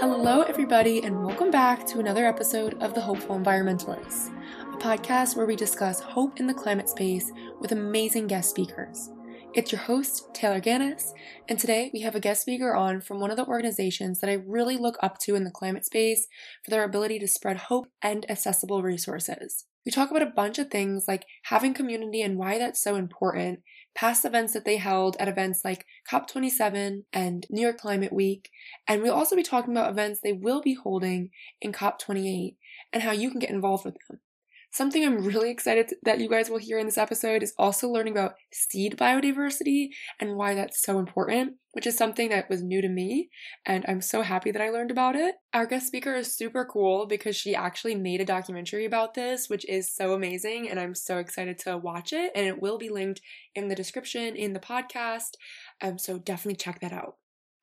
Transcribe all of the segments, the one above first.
Hello, everybody, and welcome back to another episode of The Hopeful Environmentalists, a podcast where we discuss hope in the climate space with amazing guest speakers. It's your host, Taylor Gannis, and today we have a guest speaker on from one of the organizations that I really look up to in the climate space for their ability to spread hope and accessible resources. We talk about a bunch of things like having community and why that's so important, past events that they held at events like COP27 and New York Climate Week, and we'll also be talking about events they will be holding in COP28 and how you can get involved with them. Something I'm really excited that you guys will hear in this episode is also learning about seed biodiversity and why that's so important, which is something that was new to me, and I'm so happy that I learned about it. Our guest speaker is super cool because she actually made a documentary about this, which is so amazing, and I'm so excited to watch it, and it will be linked in the description in the podcast, um, so definitely check that out.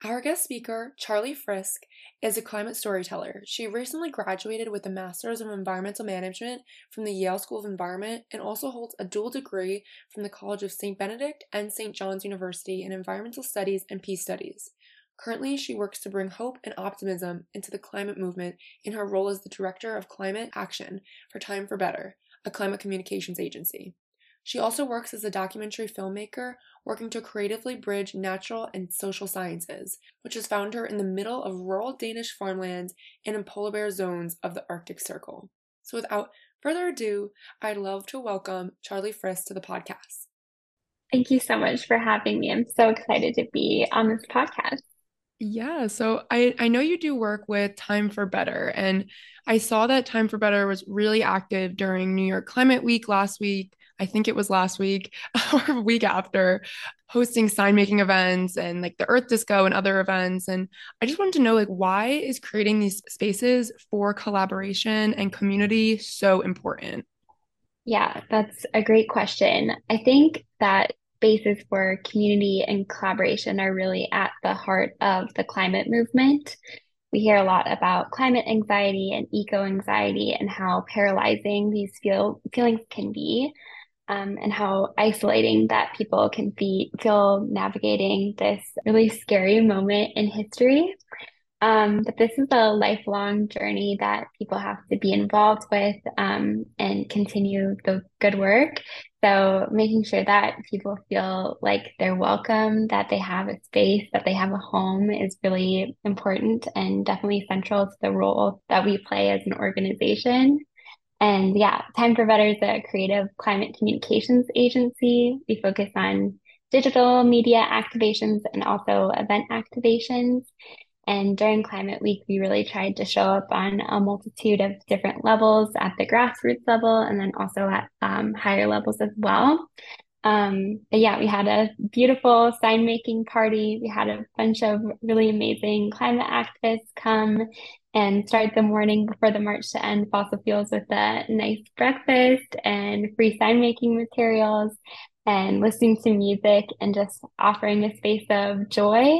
Our guest speaker, Charly Frisk, is a climate storyteller. She recently graduated with a Master's of Environmental Management from the Yale School of Environment and also holds a dual degree from the College of St. Benedict and St. John's University in Environmental Studies and Peace Studies. Currently, she works to bring hope and optimism into the climate movement in her role as the Director of Climate Action for Time for Better, a climate communications agency. She also works as a documentary filmmaker, working to creatively bridge natural and social sciences, which has found her in the middle of rural Danish farmlands and in polar bear zones of the Arctic Circle. So, without further ado, I'd love to welcome Charly Frisk to the podcast. Thank you so much for having me. I'm so excited to be on this podcast. Yeah, so I I know you do work with Time for Better and I saw that Time for Better was really active during New York Climate Week last week I think it was last week or week after, hosting sign making events and like the Earth Disco and other events. And I just wanted to know like why is creating these spaces for collaboration and community so important? Yeah, that's a great question. I think that spaces for community and collaboration are really at the heart of the climate movement. We hear a lot about climate anxiety and eco anxiety and how paralyzing these feel feelings can be um, and how isolating that people can be, feel navigating this really scary moment in history. Um, but this is a lifelong journey that people have to be involved with um, and continue the good work. So, making sure that people feel like they're welcome, that they have a space, that they have a home is really important and definitely central to the role that we play as an organization. And yeah, Time for Better is a creative climate communications agency. We focus on digital media activations and also event activations. And during Climate Week, we really tried to show up on a multitude of different levels at the grassroots level and then also at um, higher levels as well. Um, but yeah, we had a beautiful sign making party. We had a bunch of really amazing climate activists come and start the morning before the march to end fossil fuels with a nice breakfast and free sign making materials and listening to music and just offering a space of joy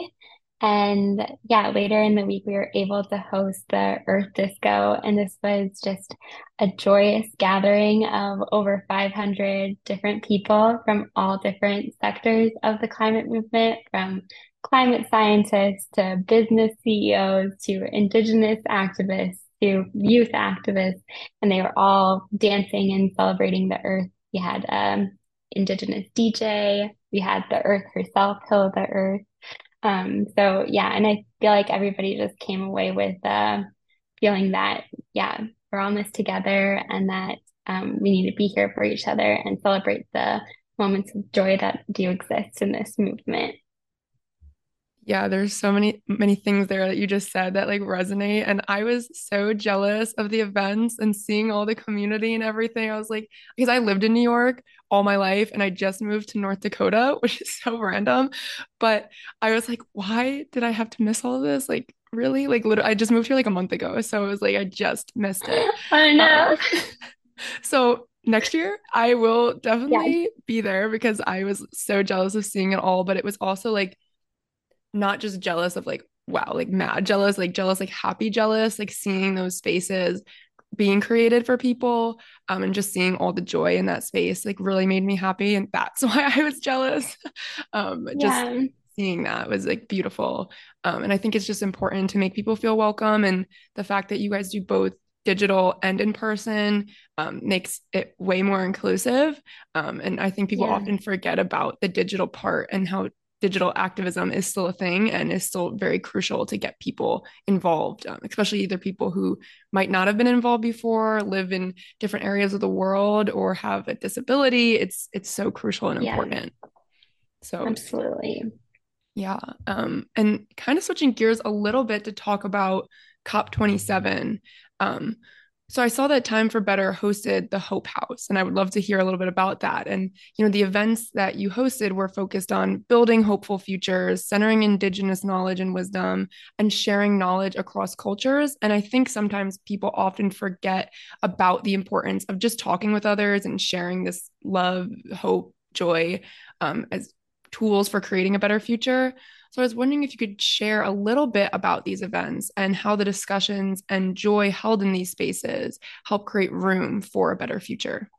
and yeah, later in the week, we were able to host the Earth Disco, and this was just a joyous gathering of over 500 different people from all different sectors of the climate movement, from climate scientists to business CEOs to indigenous activists to youth activists, and they were all dancing and celebrating the Earth. We had um, indigenous DJ, we had the Earth herself, Hill the Earth. Um, so yeah, and I feel like everybody just came away with uh, feeling that yeah, we're on this together, and that um, we need to be here for each other and celebrate the moments of joy that do exist in this movement. Yeah, there's so many many things there that you just said that like resonate and I was so jealous of the events and seeing all the community and everything. I was like because I lived in New York all my life and I just moved to North Dakota, which is so random, but I was like why did I have to miss all of this? Like really? Like literally I just moved here like a month ago, so it was like I just missed it. I know. Um, so next year I will definitely yeah. be there because I was so jealous of seeing it all, but it was also like not just jealous of like wow like mad jealous like jealous like happy jealous like seeing those spaces being created for people um, and just seeing all the joy in that space like really made me happy and that's why i was jealous um yeah. just seeing that was like beautiful. Um, and I think it's just important to make people feel welcome. And the fact that you guys do both digital and in person um, makes it way more inclusive. Um, and I think people yeah. often forget about the digital part and how digital activism is still a thing and is still very crucial to get people involved, um, especially either people who might not have been involved before, live in different areas of the world, or have a disability. It's it's so crucial and important. Yeah. So absolutely, yeah. Um, and kind of switching gears a little bit to talk about COP twenty seven. Um, so I saw that Time for Better hosted the Hope House, and I would love to hear a little bit about that. And you know, the events that you hosted were focused on building hopeful futures, centering Indigenous knowledge and wisdom, and sharing knowledge across cultures. And I think sometimes people often forget about the importance of just talking with others and sharing this love, hope, joy um, as tools for creating a better future. So I was wondering if you could share a little bit about these events and how the discussions and joy held in these spaces help create room for a better future.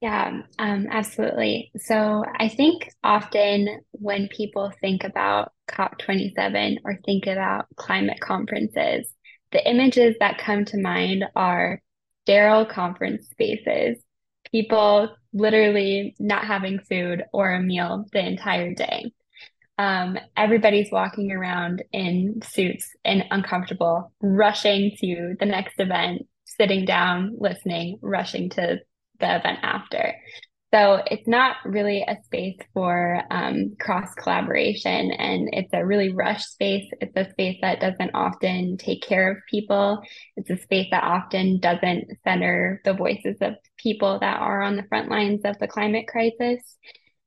Yeah, um, absolutely. So I think often when people think about COP27 or think about climate conferences, the images that come to mind are sterile conference spaces, people literally not having food or a meal the entire day. Um, everybody's walking around in suits and uncomfortable, rushing to the next event, sitting down, listening, rushing to the event after. So it's not really a space for um, cross collaboration, and it's a really rushed space. It's a space that doesn't often take care of people. It's a space that often doesn't center the voices of people that are on the front lines of the climate crisis.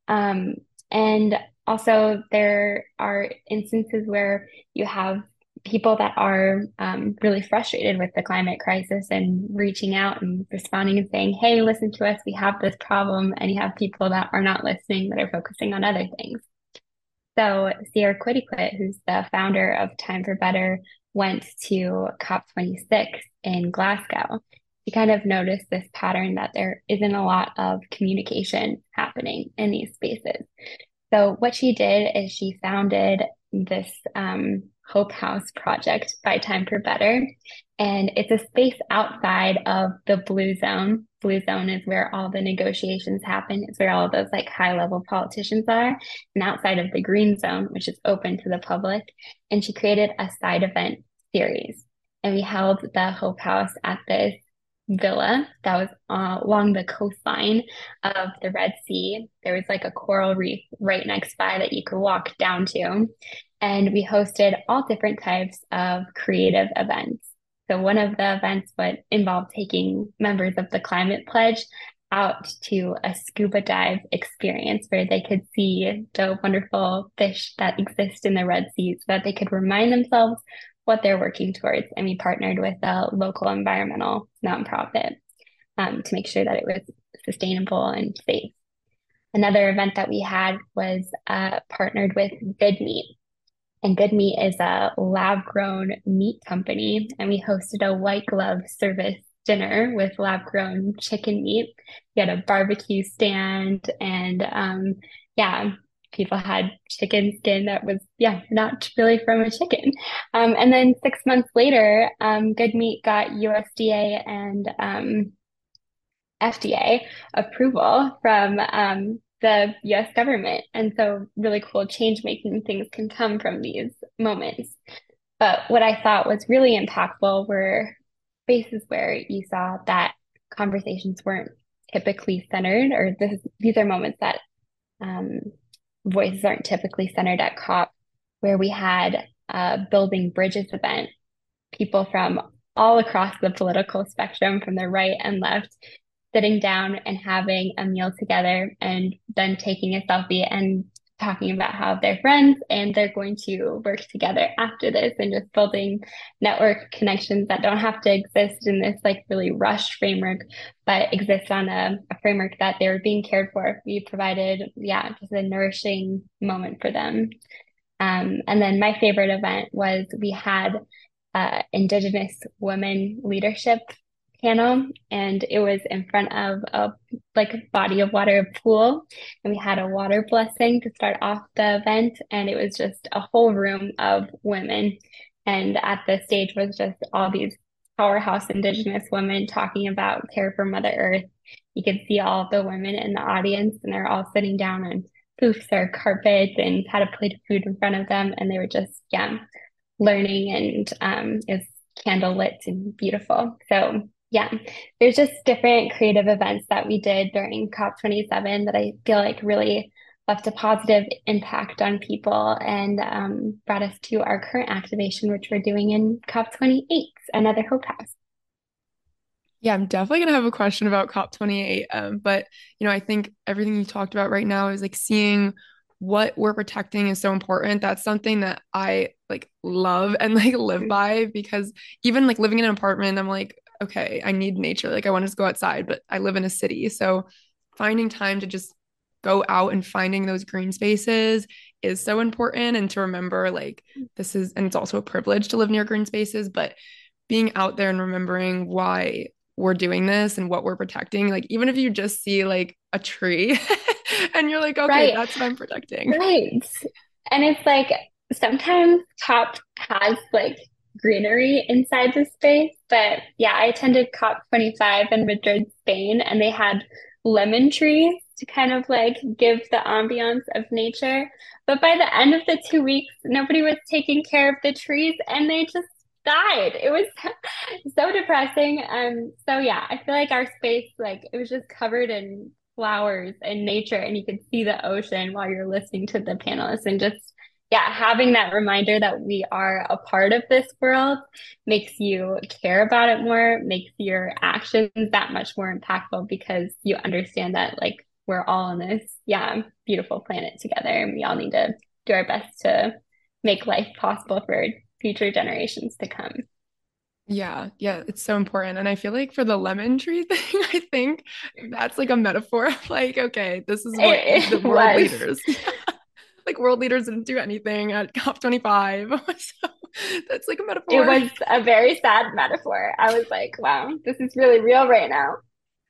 Um, and also, there are instances where you have people that are um, really frustrated with the climate crisis and reaching out and responding and saying, Hey, listen to us. We have this problem. And you have people that are not listening, that are focusing on other things. So, Sierra Quitiquit, who's the founder of Time for Better, went to COP26 in Glasgow. She kind of noticed this pattern that there isn't a lot of communication happening in these spaces. So what she did is she founded this um, Hope House project by Time for Better. And it's a space outside of the blue zone. Blue zone is where all the negotiations happen. It's where all those like high level politicians are. And outside of the green zone, which is open to the public. And she created a side event series. And we held the Hope House at this villa that was uh, along the coastline of the Red Sea. There was like a coral reef right next by that you could walk down to. And we hosted all different types of creative events. So one of the events would involve taking members of the Climate Pledge out to a scuba dive experience where they could see the wonderful fish that exist in the Red Sea so that they could remind themselves what they're working towards. And we partnered with a local environmental nonprofit um, to make sure that it was sustainable and safe. Another event that we had was uh, partnered with Good Meat. And Good Meat is a lab grown meat company. And we hosted a white glove service dinner with lab grown chicken meat. We had a barbecue stand and um, yeah, people had chicken skin that was, yeah, not really from a chicken. Um, and then six months later, um, Good Meat got USDA and um, FDA approval from um, the US government. And so, really cool change making things can come from these moments. But what I thought was really impactful were spaces where you saw that conversations weren't typically centered, or this, these are moments that um, voices aren't typically centered at COP, where we had a Building Bridges event, people from all across the political spectrum, from the right and left, sitting down and having a meal together and then taking a selfie and talking about how they're friends and they're going to work together after this and just building network connections that don't have to exist in this like really rushed framework, but exist on a, a framework that they're being cared for. We provided, yeah, just a nourishing moment for them. Um, and then my favorite event was we had uh, Indigenous women leadership panel and it was in front of a like body of water pool. And we had a water blessing to start off the event and it was just a whole room of women. And at the stage was just all these powerhouse indigenous women talking about care for mother earth. You could see all the women in the audience and they're all sitting down on poofs or carpets and had a plate of food in front of them and they were just yeah learning and um, is candle lit and beautiful. So yeah, there's just different creative events that we did during COP27 that I feel like really left a positive impact on people and um, brought us to our current activation, which we're doing in COP28, another Hope House. Yeah, I'm definitely gonna have a question about COP28. Um, but you know, I think everything you talked about right now is like seeing what we're protecting is so important. That's something that I like love and like live mm-hmm. by because even like living in an apartment, I'm like, okay, I need nature. Like I want to go outside, but I live in a city. So finding time to just go out and finding those green spaces is so important and to remember like this is and it's also a privilege to live near green spaces, but being out there and remembering why we're doing this and what we're protecting like even if you just see like a tree and you're like, okay, right. that's what I'm protecting. Right. And it's like sometimes COP has like greenery inside the space. But yeah, I attended COP25 in Madrid, Spain, and they had lemon trees to kind of like give the ambiance of nature. But by the end of the two weeks, nobody was taking care of the trees and they just died. It was so depressing. Um, so yeah, I feel like our space, like it was just covered in flowers and nature and you could see the ocean while you're listening to the panelists and just yeah having that reminder that we are a part of this world makes you care about it more makes your actions that much more impactful because you understand that like we're all on this yeah beautiful planet together and we all need to do our best to make life possible for future generations to come yeah, yeah, it's so important. And I feel like for the lemon tree thing, I think that's like a metaphor like, okay, this is what it, the world was. leaders. like world leaders didn't do anything at COP25. so that's like a metaphor. It was a very sad metaphor. I was like, wow, this is really real right now.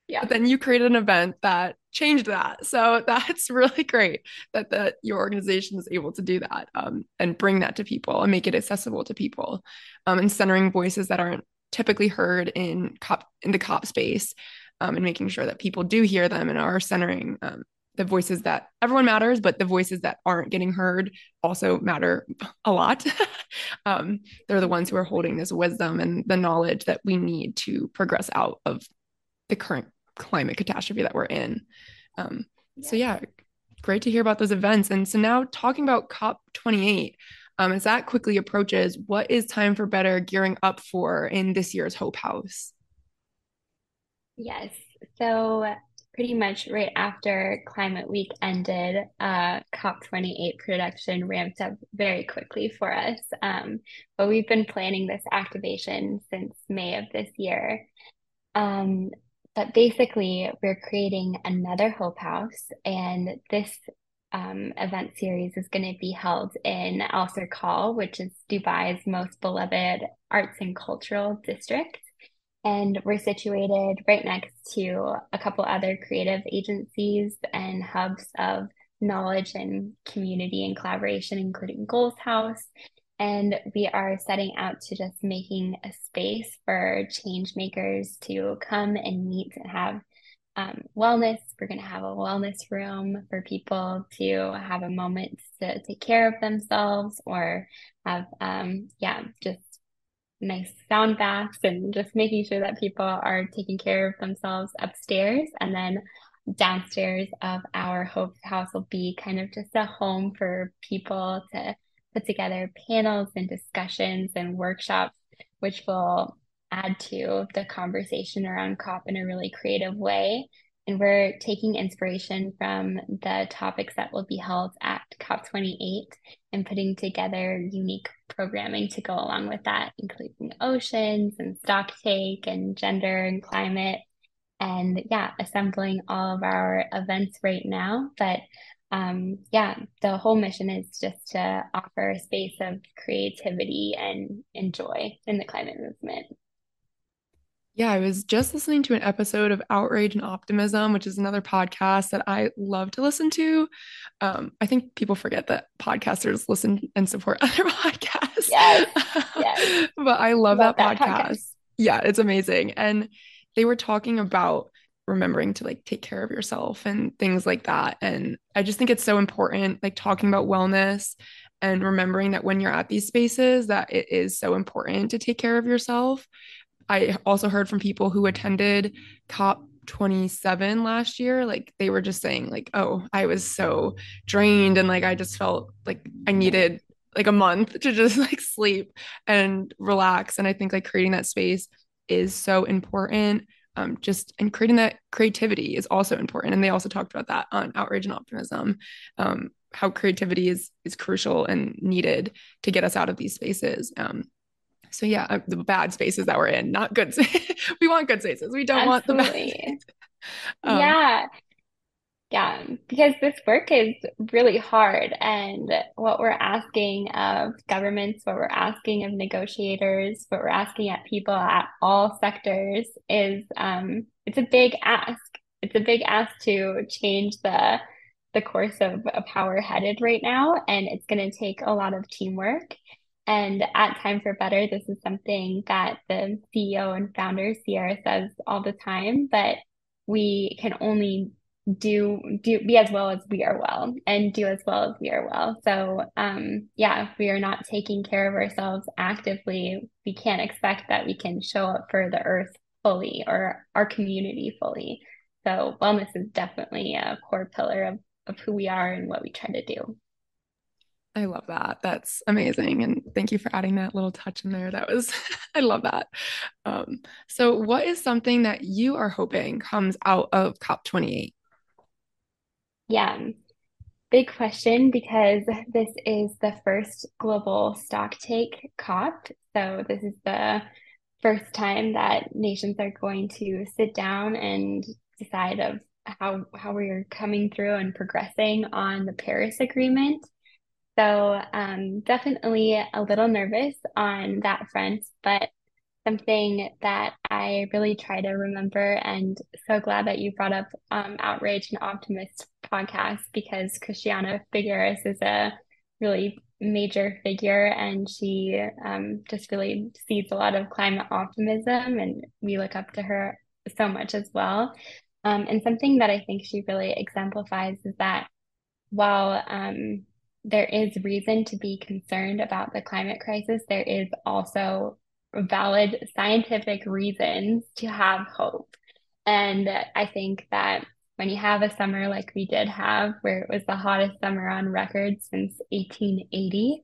Yeah. But then you created an event that changed that. So that's really great that that your organization is able to do that um, and bring that to people and make it accessible to people um, and centering voices that aren't typically heard in cop in the cop space um, and making sure that people do hear them and are centering um, the voices that everyone matters, but the voices that aren't getting heard also matter a lot. um, they're the ones who are holding this wisdom and the knowledge that we need to progress out of the current climate catastrophe that we're in. Um, yes. So yeah, great to hear about those events. And so now talking about COP28, um, as that quickly approaches, what is Time for Better gearing up for in this year's Hope House? Yes. So pretty much right after Climate Week ended, uh, COP28 production ramped up very quickly for us. Um, but we've been planning this activation since May of this year. Um, but basically, we're creating another Hope House, and this um, event series is going to be held in Alserkal, which is Dubai's most beloved arts and cultural district. And we're situated right next to a couple other creative agencies and hubs of knowledge and community and collaboration, including Goals House and we are setting out to just making a space for change makers to come and meet and have um, wellness. We're going to have a wellness room for people to have a moment to take care of themselves or have, um, yeah, just nice sound baths and just making sure that people are taking care of themselves upstairs. And then downstairs of our Hope House will be kind of just a home for people to put together panels and discussions and workshops, which will add to the conversation around COP in a really creative way. And we're taking inspiration from the topics that will be held at COP28 and putting together unique programming to go along with that, including oceans and stock take and gender and climate. And yeah, assembling all of our events right now. But um, yeah, the whole mission is just to offer a space of creativity and, and joy in the climate movement. Yeah, I was just listening to an episode of Outrage and Optimism, which is another podcast that I love to listen to. Um, I think people forget that podcasters listen and support other podcasts. Yes. yes. but I love, love that, that podcast. podcast. Yeah, it's amazing. And they were talking about remembering to like take care of yourself and things like that. And I just think it's so important, like talking about wellness and remembering that when you're at these spaces, that it is so important to take care of yourself. I also heard from people who attended COP 27 last year like they were just saying like oh i was so drained and like i just felt like i needed like a month to just like sleep and relax. And i think like creating that space is so important um, just and creating that creativity is also important. And they also talked about that on outrage and optimism um, how creativity is is crucial and needed to get us out of these spaces um, so yeah uh, the bad spaces that we're in not good we want good spaces we don't Absolutely. want the bad um, yeah yeah, because this work is really hard. And what we're asking of governments, what we're asking of negotiators, what we're asking at people at all sectors is um, it's a big ask. It's a big ask to change the the course of, of how we're headed right now. And it's going to take a lot of teamwork. And at Time for Better, this is something that the CEO and founder, Sierra, says all the time, but we can only do do be as well as we are well and do as well as we are well. So um yeah if we are not taking care of ourselves actively. We can't expect that we can show up for the earth fully or our community fully. So wellness is definitely a core pillar of, of who we are and what we try to do I love that. That's amazing. And thank you for adding that little touch in there. That was, I love that. Um, so, what is something that you are hoping comes out of COP28? Yeah, big question because this is the first global stock take COP. So, this is the first time that nations are going to sit down and decide of how how we're coming through and progressing on the Paris Agreement. So um, definitely a little nervous on that front, but something that I really try to remember. And so glad that you brought up um, Outrage and Optimist podcast because Christiana Figueres is a really major figure and she um, just really sees a lot of climate optimism and we look up to her so much as well. Um, and something that I think she really exemplifies is that while um, there is reason to be concerned about the climate crisis, there is also valid scientific reasons to have hope. And I think that when you have a summer like we did have, where it was the hottest summer on record since 1880,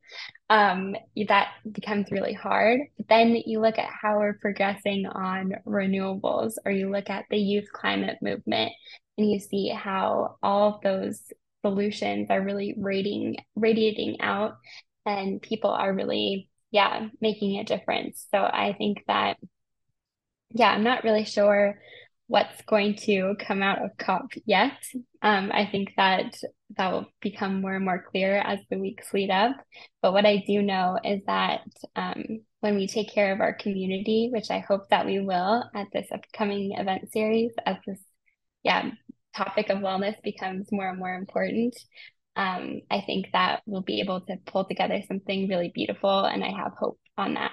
um, that becomes really hard. But then you look at how we're progressing on renewables, or you look at the youth climate movement, and you see how all of those solutions are really radiating radiating out, and people are really yeah, making a difference. So I think that, yeah, I'm not really sure what's going to come out of COP yet. Um, I think that that will become more and more clear as the weeks lead up. But what I do know is that um, when we take care of our community, which I hope that we will at this upcoming event series, as this, yeah, topic of wellness becomes more and more important, um, I think that we'll be able to pull together something really beautiful, and I have hope on that.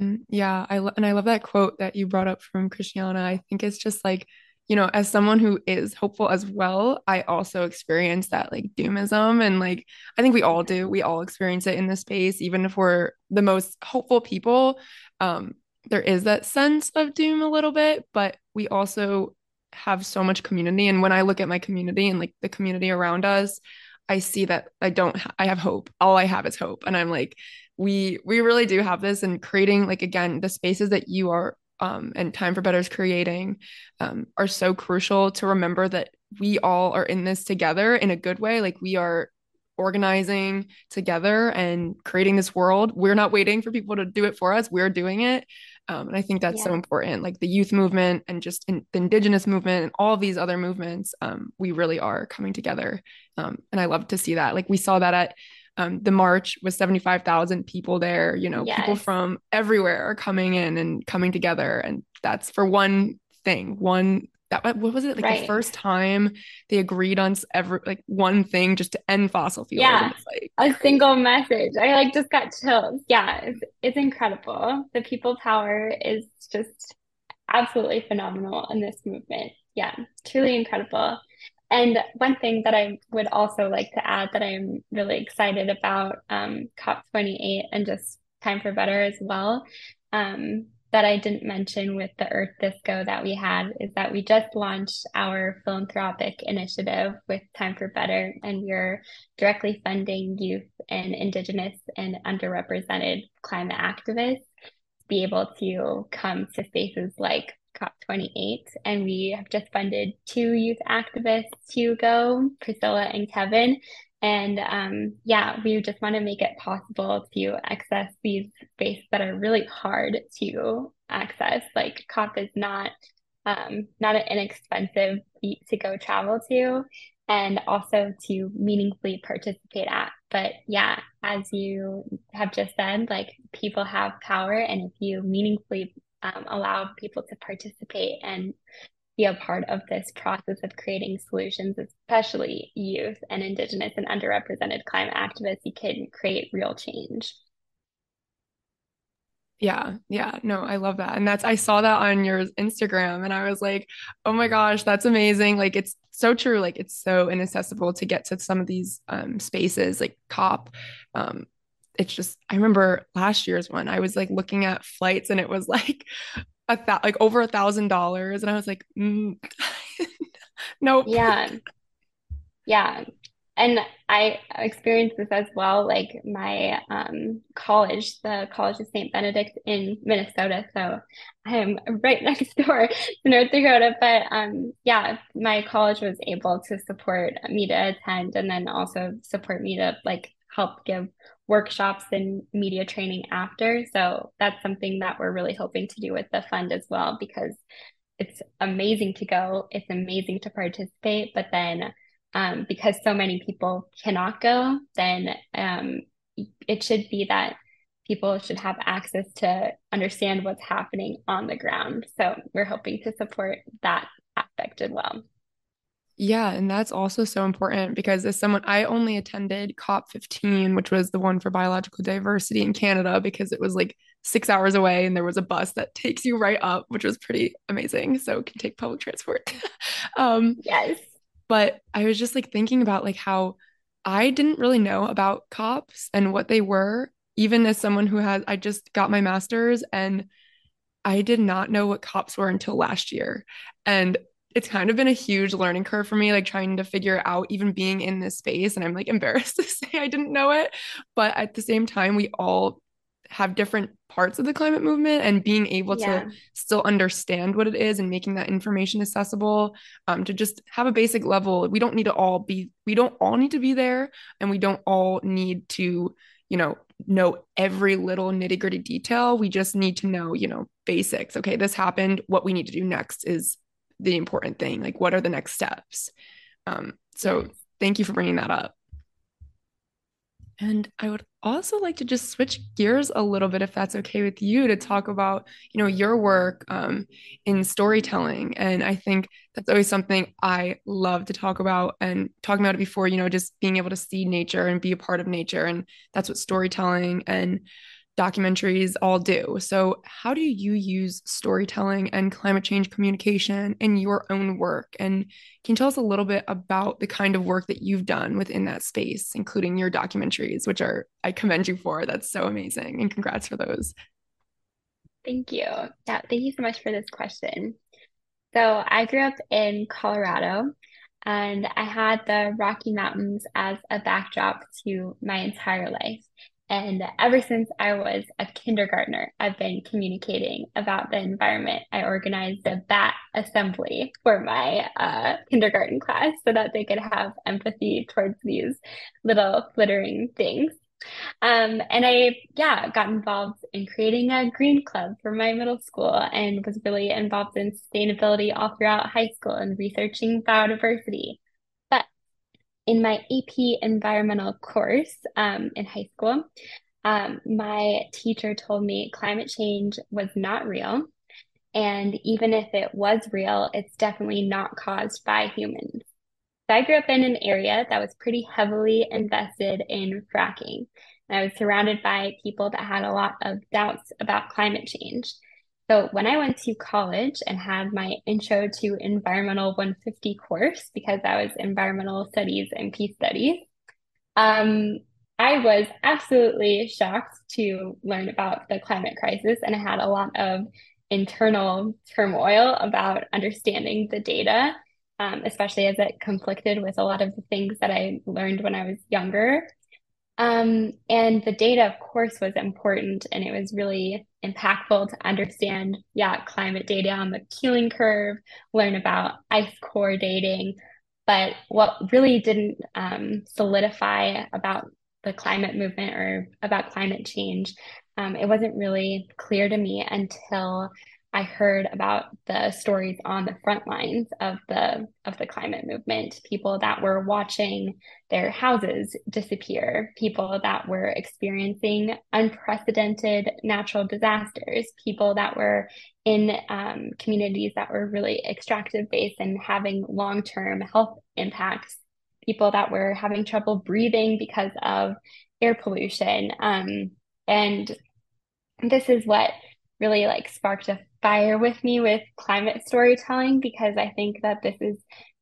Mm-hmm. Yeah, I lo- and I love that quote that you brought up from Christiana. I think it's just like, you know, as someone who is hopeful as well, I also experience that like doomism and like I think we all do. We all experience it in this space, even if we're the most hopeful people. Um, there is that sense of doom a little bit, but we also have so much community and when i look at my community and like the community around us i see that i don't ha- i have hope. All i have is hope. And i'm like we we really do have this and creating like again the spaces that you are um, and time for better is creating um, are so crucial to remember that we all are in this together in a good way. Like we are organizing together and creating this world. We're not waiting for people to do it for us. We're doing it um, and I think that's yeah. so important. Like the youth movement and just in, the indigenous movement and all these other movements, um, we really are coming together. Um, and I love to see that. Like we saw that at um, the march was 75,000 people there. You know, yes. people from everywhere are coming in and coming together. And that's for one thing, one that what was it? Like right. the first time they agreed on every like one thing just to end fossil fuels. Yeah. Like, a single message. I like just got chills. Yeah it's, it's incredible. The people power is just absolutely phenomenal in this movement. Yeah truly incredible. And one thing that I would also like to add that I'm really excited about um, COP28 and just Time for Better as well um, that I didn't mention with the Earth Disco that we had is that we just launched our philanthropic initiative with Time for Better, and we're directly funding youth and Indigenous and underrepresented climate activists to be able to come to spaces like COP28. And we have just funded two youth activists to go, Priscilla and Kevin, and um, yeah, we just want to make it possible to access these spaces that are really hard to access. Like COP is not um, not an inexpensive feat to go travel to, and also to meaningfully participate at. But yeah, as you have just said, like people have power, and if you meaningfully um, allow people to participate and be a part of this process of creating solutions, especially youth and Indigenous and underrepresented climate activists, you can create real change. Yeah, yeah, no, I love that. And that's, I saw that on your Instagram and I was like, oh my gosh, that's amazing. Like, it's so true. Like, it's so inaccessible to get to some of these um, spaces, like COP. Um, it's just, I remember last year's one, I was like looking at flights and it was like a th- like over a thousand dollars. And i was like mm, nope. Yeah. Yeah. And i experienced this as well like my um, college the college of st benedict in minnesota. So i'm right next door to north dakota. But um, yeah my college was able to support me to attend and then also support me to like help give workshops and media training after. So that's something that we're really hoping to do with the fund as well because it's amazing to go, it's amazing to participate, but then um, because so many people cannot go, then um, it should be that people should have access to understand what's happening on the ground. So we're hoping to support that aspect as well. Yeah, and that's also so important because as someone I only attended COP15, which was the one for biological diversity in Canada because it was like 6 hours away and there was a bus that takes you right up, which was pretty amazing. So can take public transport. um Yes. But I was just like thinking about like how I didn't really know about COPs and what they were even as someone who has I just got my masters and I did not know what COPs were until last year. And it's kind of been a huge learning curve for me, like trying to figure out even being in this space. And I'm like embarrassed to say I didn't know it. But at the same time, we all have different parts of the climate movement and being able yeah. to still understand what it is and making that information accessible um, to just have a basic level we don't need to all be we don't all need to be there and we don't all need to you know know every little nitty gritty detail we just need to know you know basics okay this happened what we need to do next is the important thing like what are the next steps? Um, so thank you for bringing that up. And i would also like to just switch gears a little bit if that's okay with you to talk about you know your work um, in storytelling. And i think that's always something i love to talk about and talking about it before you know just being able to see nature and be a part of nature. And that's what storytelling and documentaries all do. So, how do you use storytelling and climate change communication in your own work? And can you tell us a little bit about the kind of work that you've done within that space, including your documentaries, which are I commend you for. That's so amazing. And congrats for those. Thank you. Yeah, thank you so much for this question. So, I grew up in Colorado and I had the Rocky Mountains as a backdrop to my entire life. And ever since I was a kindergartner, I've been communicating about the environment. I organized a bat assembly for my uh, kindergarten class so that they could have empathy towards these little flittering things. Um, and I, yeah, got involved in creating a green club for my middle school and was really involved in sustainability all throughout high school and researching biodiversity in my AP environmental course um, in high school, um, my teacher told me climate change was not real. And even if it was real, it's definitely not caused by humans. So I grew up in an area that was pretty heavily invested in fracking. And I was surrounded by people that had a lot of doubts about climate change. So when I went to college and had my intro to environmental 150 course, because I was environmental studies and peace studies, um, I was absolutely shocked to learn about the climate crisis, and I had a lot of internal turmoil about understanding the data, um, especially as it conflicted with a lot of the things that I learned when I was younger. Um, and the data, of course, was important, and it was really impactful to understand, yeah, climate data on the Keeling curve, learn about ice core dating. But what really didn't um, solidify about the climate movement or about climate change, um, it wasn't really clear to me until I heard about the stories on the front lines of the of the climate movement, people that were watching their houses disappear, people that were experiencing unprecedented natural disasters, people that were in um, communities that were really extractive based and having long term health impacts, people that were having trouble breathing because of air pollution, um, and this is what really like sparked a fire with me with climate storytelling because I think that this is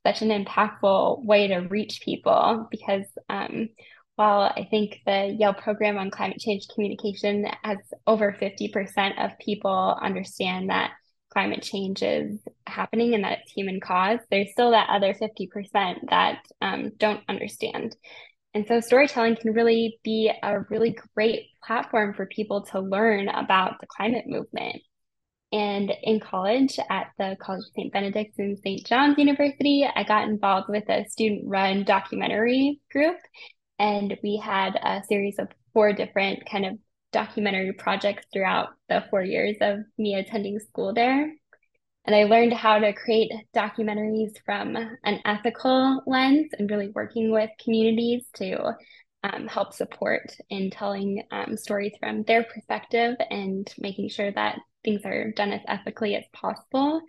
such an impactful way to reach people because um, while I think the Yale program on climate change communication has over 50% of people understand that climate change is happening and that it's human caused, there's still that other 50% that um, don't understand. And so storytelling can really be a really great platform for people to learn about the climate movement. And in college at the College of St. Benedict's and St. John's University, I got involved with a student run documentary group. And we had a series of four different kind of documentary projects throughout the four years of me attending school there. And I learned how to create documentaries from an ethical lens and really working with communities to um, help support in telling um, stories from their perspective and making sure that things are done as ethically as possible.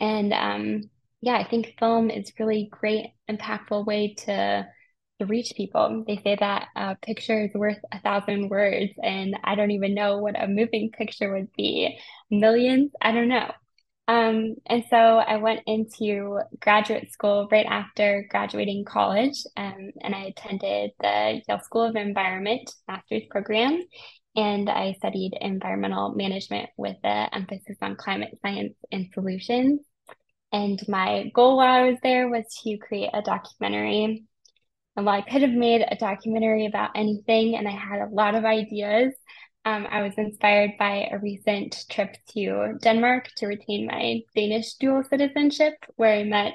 And um, yeah, I think film is really great, impactful way to to reach people. They say that a picture is worth a thousand words, and I don't even know what a moving picture would be. Millions? I don't know. Um, and so I went into graduate school right after graduating college, um, and I attended the Yale School of Environment master's program, and I studied environmental management with an emphasis on climate science and solutions. And my goal while I was there was to create a documentary. And while I could have made a documentary about anything, and I had a lot of ideas, um, I was inspired by a recent trip to Denmark to retain my Danish dual citizenship, where I met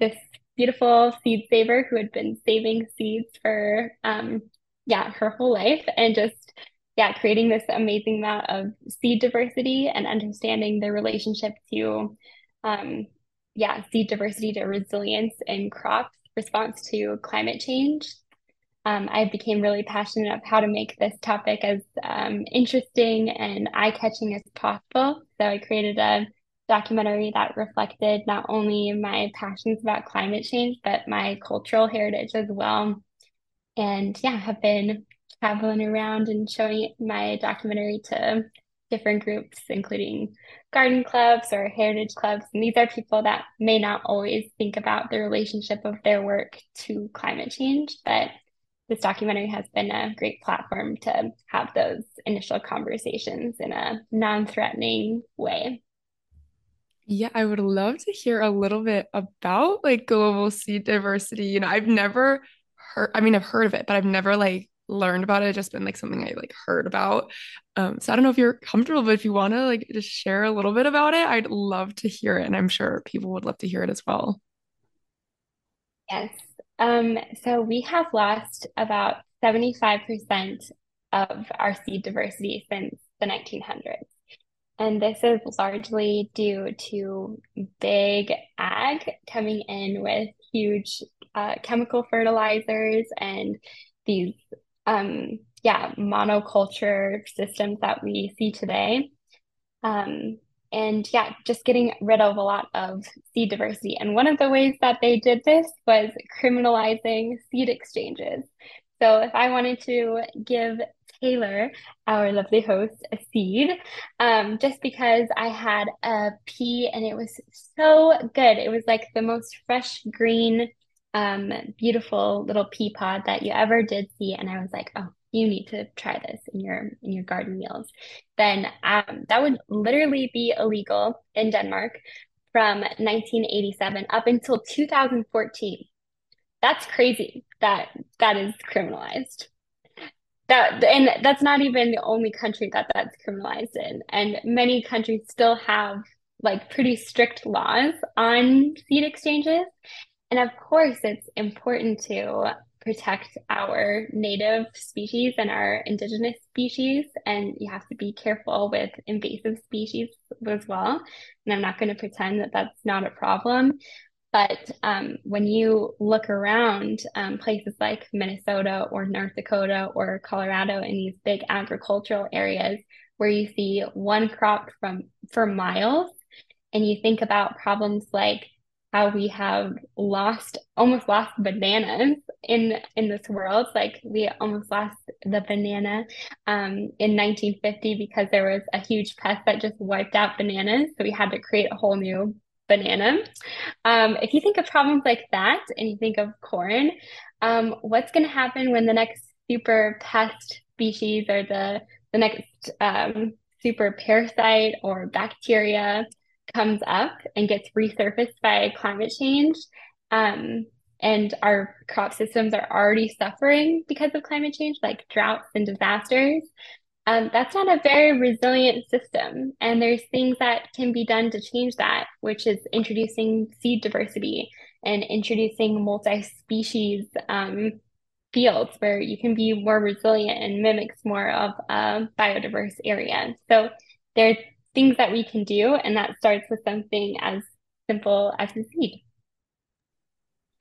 this beautiful seed saver who had been saving seeds for, um, yeah, her whole life and just, yeah, creating this amazing amount of seed diversity and understanding the relationship to, um, yeah, seed diversity to resilience in crops response to climate change um, I became really passionate of how to make this topic as um, interesting and eye-catching as possible. So I created a documentary that reflected not only my passions about climate change, but my cultural heritage as well. And yeah, have been traveling around and showing my documentary to different groups, including garden clubs or heritage clubs. And these are people that may not always think about the relationship of their work to climate change, but this documentary has been a great platform to have those initial conversations in a non-threatening way. Yeah, I would love to hear a little bit about like global seed diversity. You know, I've never heard, I mean, I've heard of it, but I've never like learned about it. It's just been like something I like heard about. Um, so I don't know if you're comfortable, but if you want to like just share a little bit about it, I'd love to hear it. And I'm sure people would love to hear it as well. Yes. Um, so we have lost about 75% of our seed diversity since the 1900s. And this is largely due to big ag coming in with huge uh, chemical fertilizers and these, um, yeah, monoculture systems that we see today. Um, and yeah, just getting rid of a lot of seed diversity. And one of the ways that they did this was criminalizing seed exchanges. So if I wanted to give Taylor, our lovely host, a seed, um, just because I had a pea and it was so good. It was like the most fresh green, um, beautiful little pea pod that you ever did see. And I was like, oh, you need to try this in your in your garden meals. Then um, that would literally be illegal in Denmark from 1987 up until 2014. That's crazy that that is criminalized that and that's not even the only country that that's criminalized in and many countries still have like pretty strict laws on seed exchanges and of course it's important to protect our native species and our indigenous species and you have to be careful with invasive species as well. And i'm not going to pretend that that's not a problem but um, when you look around um, places like Minnesota or North Dakota or Colorado in these big agricultural areas where you see one crop from for miles, and you think about problems like how we have lost almost lost bananas in in this world like we almost lost the banana um, in 1950 because there was a huge pest that just wiped out bananas so we had to create a whole new banana. Um, if you think of problems like that and you think of corn, um, what's going to happen when the next super pest species or the the next um, super parasite or bacteria comes up and gets resurfaced by climate change? Um, and our crop systems are already suffering because of climate change, like droughts and disasters um, that's not a very resilient system. And there's things that can be done to change that, which is introducing seed diversity and introducing multi species um, fields where you can be more resilient and mimics more of a biodiverse area. So there's things that we can do, and that starts with something as simple as a seed.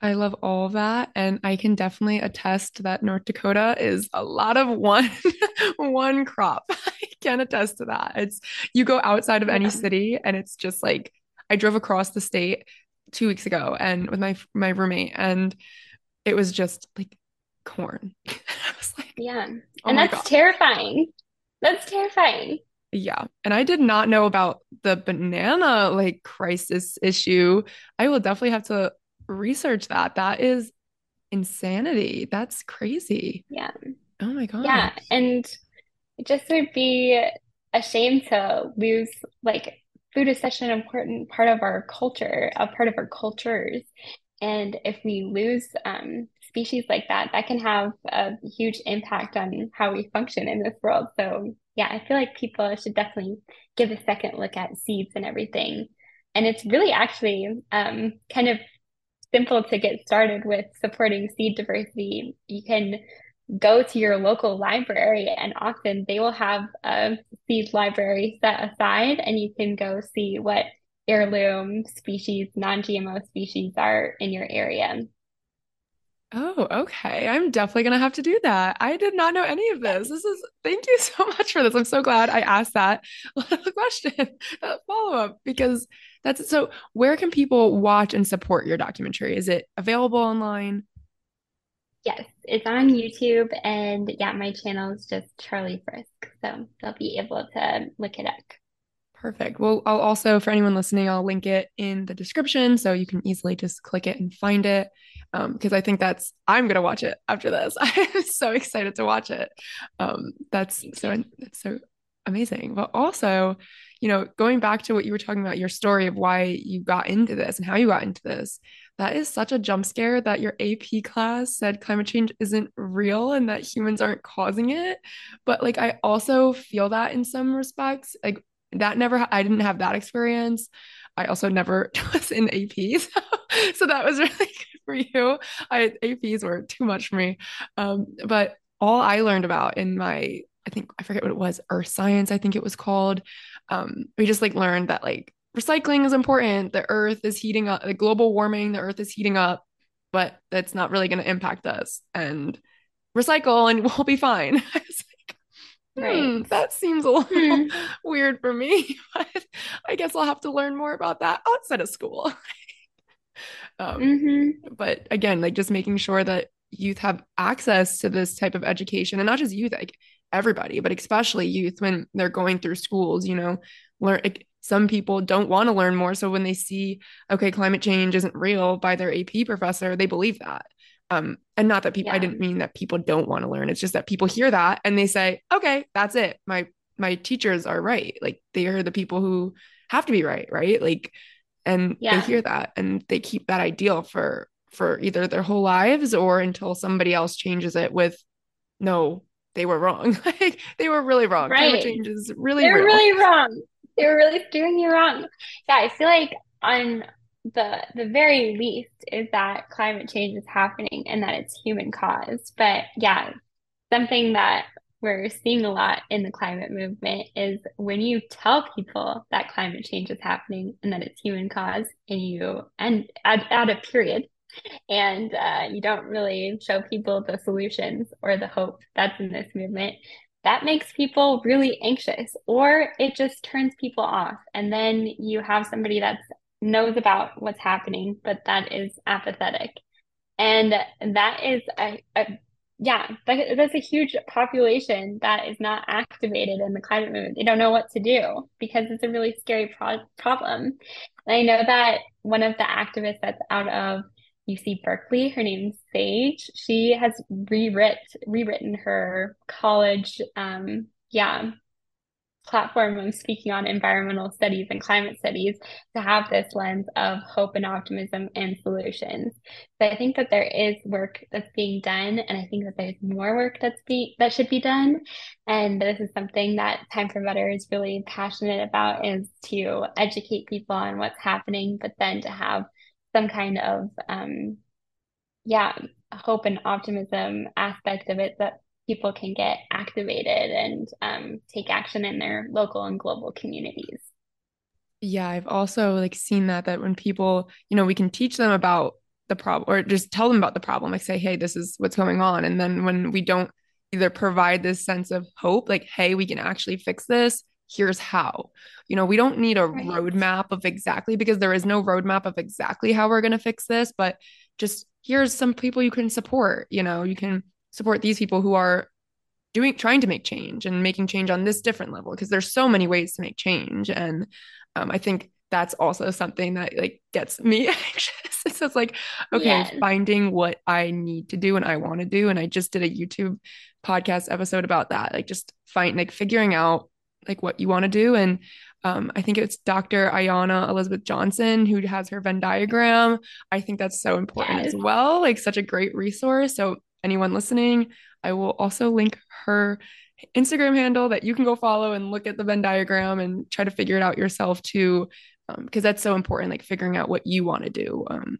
I love all of that. And I can definitely attest that North Dakota is a lot of one one crop. I can attest to that. It's you go outside of any city and it's just like I drove across the state two weeks ago and with my my roommate and it was just like corn. I was like, Yeah. Oh and that's God. terrifying. That's terrifying. Yeah. And I did not know about the banana like crisis issue. I will definitely have to research that. That is insanity. That's crazy. Yeah. Oh my God. Yeah. And it just would be a shame to lose like food is such an important part of our culture, a part of our cultures. And if we lose um, species like that, that can have a huge impact on how we function in this world. So, yeah, I feel like people should definitely give a second look at seeds and everything. And it's really actually um, kind of simple to get started with supporting seed diversity. You can go to your local library and often they will have a seed library set aside and you can go see what heirloom species, non-GMO species are in your area. Oh, okay. I'm definitely going to have to do that. I did not know any of this. This is, thank you so much for this. I'm so glad I asked that question, uh, that follow up, because that's so. Where can people watch and support your documentary? Is it available online? Yes, it's on YouTube, and yeah, my channel is just Charly Frisk, so they'll be able to look it up. Perfect. Well, I'll also, for anyone listening, I'll link it in the description so you can easily just click it and find it. Because um, I think that's, I'm to watch it after this. I'm so excited to watch it. Um, that's so, that's so amazing. But also, you know, going back to what you were talking about, your story of why you got into this and how you got into this, that is such a jump scare that your AP class said climate change isn't real and that humans aren't causing it. But like, I also feel that in some respects. Like, that never, I didn't have that experience. I also never was in AP. So, so that was really for you. I APs were too much for me. Um, but all I learned about in my, I think, I forget what it was, earth science, I think it was called. Um, we just like learned that like recycling is important. The earth is heating up, the global warming, the earth is heating up. but that's not really going to impact us and recycle and we'll be fine. I was like, hmm, right. that seems a little hmm. weird for me, but I guess I'll have to learn more about that outside of school. um, mm-hmm. But again, like just making sure that youth have access to this type of education and not just youth, like everybody, but especially youth when they're going through schools, you know, learn. Like, some people don't want to learn more. So when they see, okay, climate change isn't real by their AP professor, they believe that. Um, and not that people, yeah. I didn't mean that people don't want to learn. It's just that people hear that and they say, okay, that's it. My, my teachers are right. Like they are the people who have to be right. Right. Like, and yeah. they hear that and they keep that ideal for, for either their whole lives or until somebody else changes it with, no, they were wrong. like they were really wrong. Right. Climate change is really, they're real. really wrong. They were really steering you wrong. Yeah. I feel like on the the very least is that climate change is happening and that it's human caused. But yeah, something that we're seeing a lot in the climate movement is when you tell people that climate change is happening and that it's human caused and you and add a period and uh, you don't really show people the solutions or the hope that's in this movement that makes people really anxious or it just turns people off and then you have somebody that knows about what's happening, but that is apathetic. And that is a, a yeah, that, that's a huge population that is not activated in the climate movement. They don't know what to do because it's a really scary pro- problem. And I know that one of the activists that's out of UC Berkeley, her name's Sage, she has rewrit rewritten her college um yeah platform I'm speaking on environmental studies and climate studies to have this lens of hope and optimism and solutions. So I think that there is work that's being done and I think that there's more work that's be that should be done. And this is something that Time for Better is really passionate about is to educate people on what's happening, but then to have some kind of um yeah, hope and optimism aspect of it that people can get activated and um, take action in their local and global communities. Yeah, I've also like seen that that when people, you know, we can teach them about the problem or just tell them about the problem, like say, hey, this is what's going on. And then when we don't either provide this sense of hope, like, hey, we can actually fix this, here's how. You know, we don't need a right. roadmap of exactly because there is no roadmap of exactly how we're going to fix this, but just here's some people you can support. You know, you can support these people who are doing trying to make change and making change on this different level because there's so many ways to make change and um, i think that's also something that like gets me anxious it's like okay yes. finding what i need to do and i want to do and i just did a youtube podcast episode about that like just find like figuring out like what you want to do and um, I think it's Dr. Ayana Elizabeth Johnson who has her Venn diagram. I think that's so important yes. as well, like such a great resource. So anyone listening, I will also link her Instagram handle that you can go follow and look at the Venn diagram and try to figure it out yourself too, because um, that's so important, like figuring out what you want to do. Um,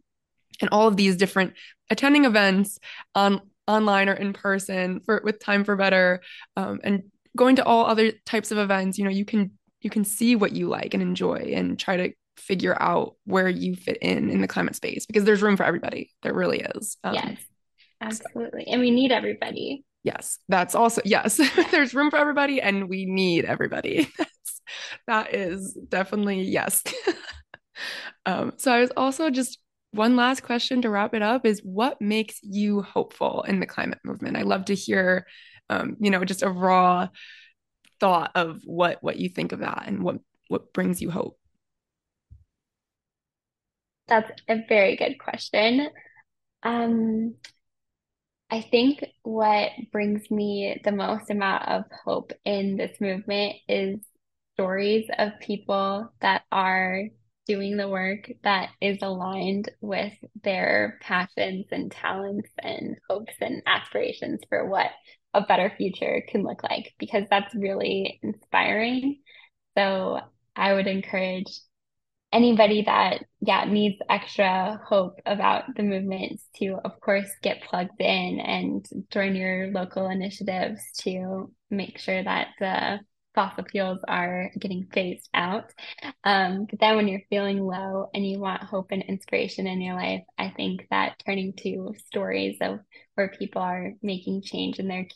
and all of these different attending events on online or in person for with time for better um, and going to all other types of events you know you can you can see what you like and enjoy and try to figure out where you fit in in the climate space because there's room for everybody there really is um, yes Absolutely. And we need everybody. Yes, that's also yes. There's room for everybody and we need everybody. That's that is definitely yes. um, so I was also just one last question to wrap it up is what makes you hopeful in the climate movement? I love to hear um, you know, just a raw thought of what what you think of that and what what brings you hope. That's a very good question. Um, I think what brings me the most amount of hope in this movement is stories of people that are doing the work that is aligned with their passions and talents and hopes and aspirations for what a better future can look like because that's really inspiring. So I would encourage anybody that yeah needs extra hope about the movements to of course get plugged in and join your local initiatives to make sure that the fossil fuels are getting phased out. Um, but then when you're feeling low and you want hope and inspiration in your life, I think that turning to stories of where people are making change in their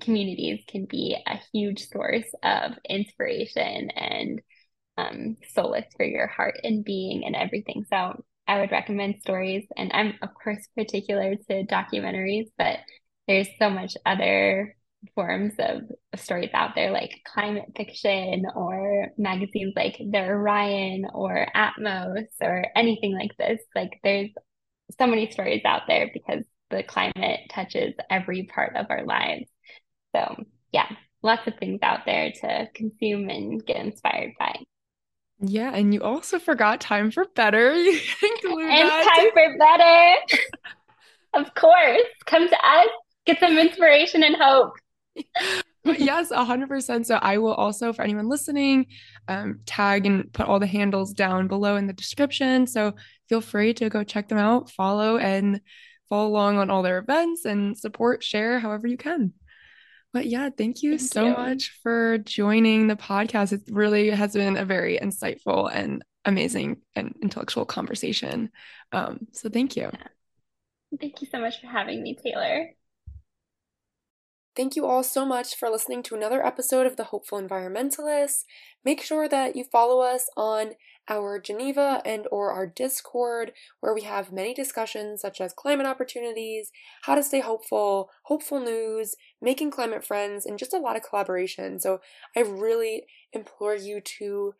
communities can be a huge source of inspiration and um, solace for your heart and being and everything. So I would recommend stories, and I'm of course particular to documentaries, but there's so much other forms of, stories out there like climate fiction or magazines like the Orion or Atmos or anything like this. Like there's so many stories out there because the climate touches every part of our lives. So yeah, lots of things out there to consume and get inspired by. Yeah, and you also forgot time for better. and time for better. of course. Come to us, get some inspiration and hope. yes, 100%. So I will also, for anyone listening, um, tag and put all the handles down below in the description. So feel free to go check them out, follow, and follow along on all their events and support, share however you can. But yeah, thank you thank so you. much for joining the podcast. It really has been a very insightful and amazing and intellectual conversation. Um, so thank you. Thank you so much for having me, Taylor. Thank you all so much for listening to another episode of The Hopeful Environmentalist. Make sure that you follow us on our Geneva and or our Discord where we have many discussions such as climate opportunities, how to stay hopeful, hopeful news, making climate friends and just a lot of collaboration. So I really implore you to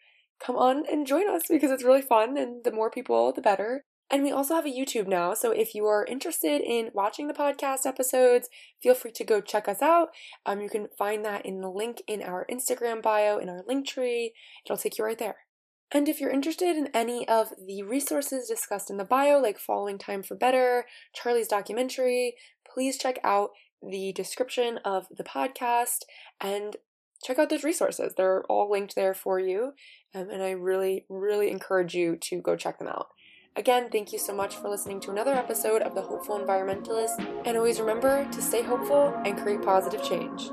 come on and join us because it's really fun and the more people the better. And we also have a YouTube now, so if you are interested in watching the podcast episodes, feel free to go check us out. Um, you can find that in the link in our Instagram bio, in our link tree. It'll take you right there. And if you're interested in any of the resources discussed in the bio, like Following Time for Better, Charly's documentary, please check out the description of the podcast and check out those resources. They're all linked there for you. Um, and I really, really encourage you to go check them out. Again, thank you so much for listening to another episode of The Hopeful Environmentalist, and always remember to stay hopeful and create positive change.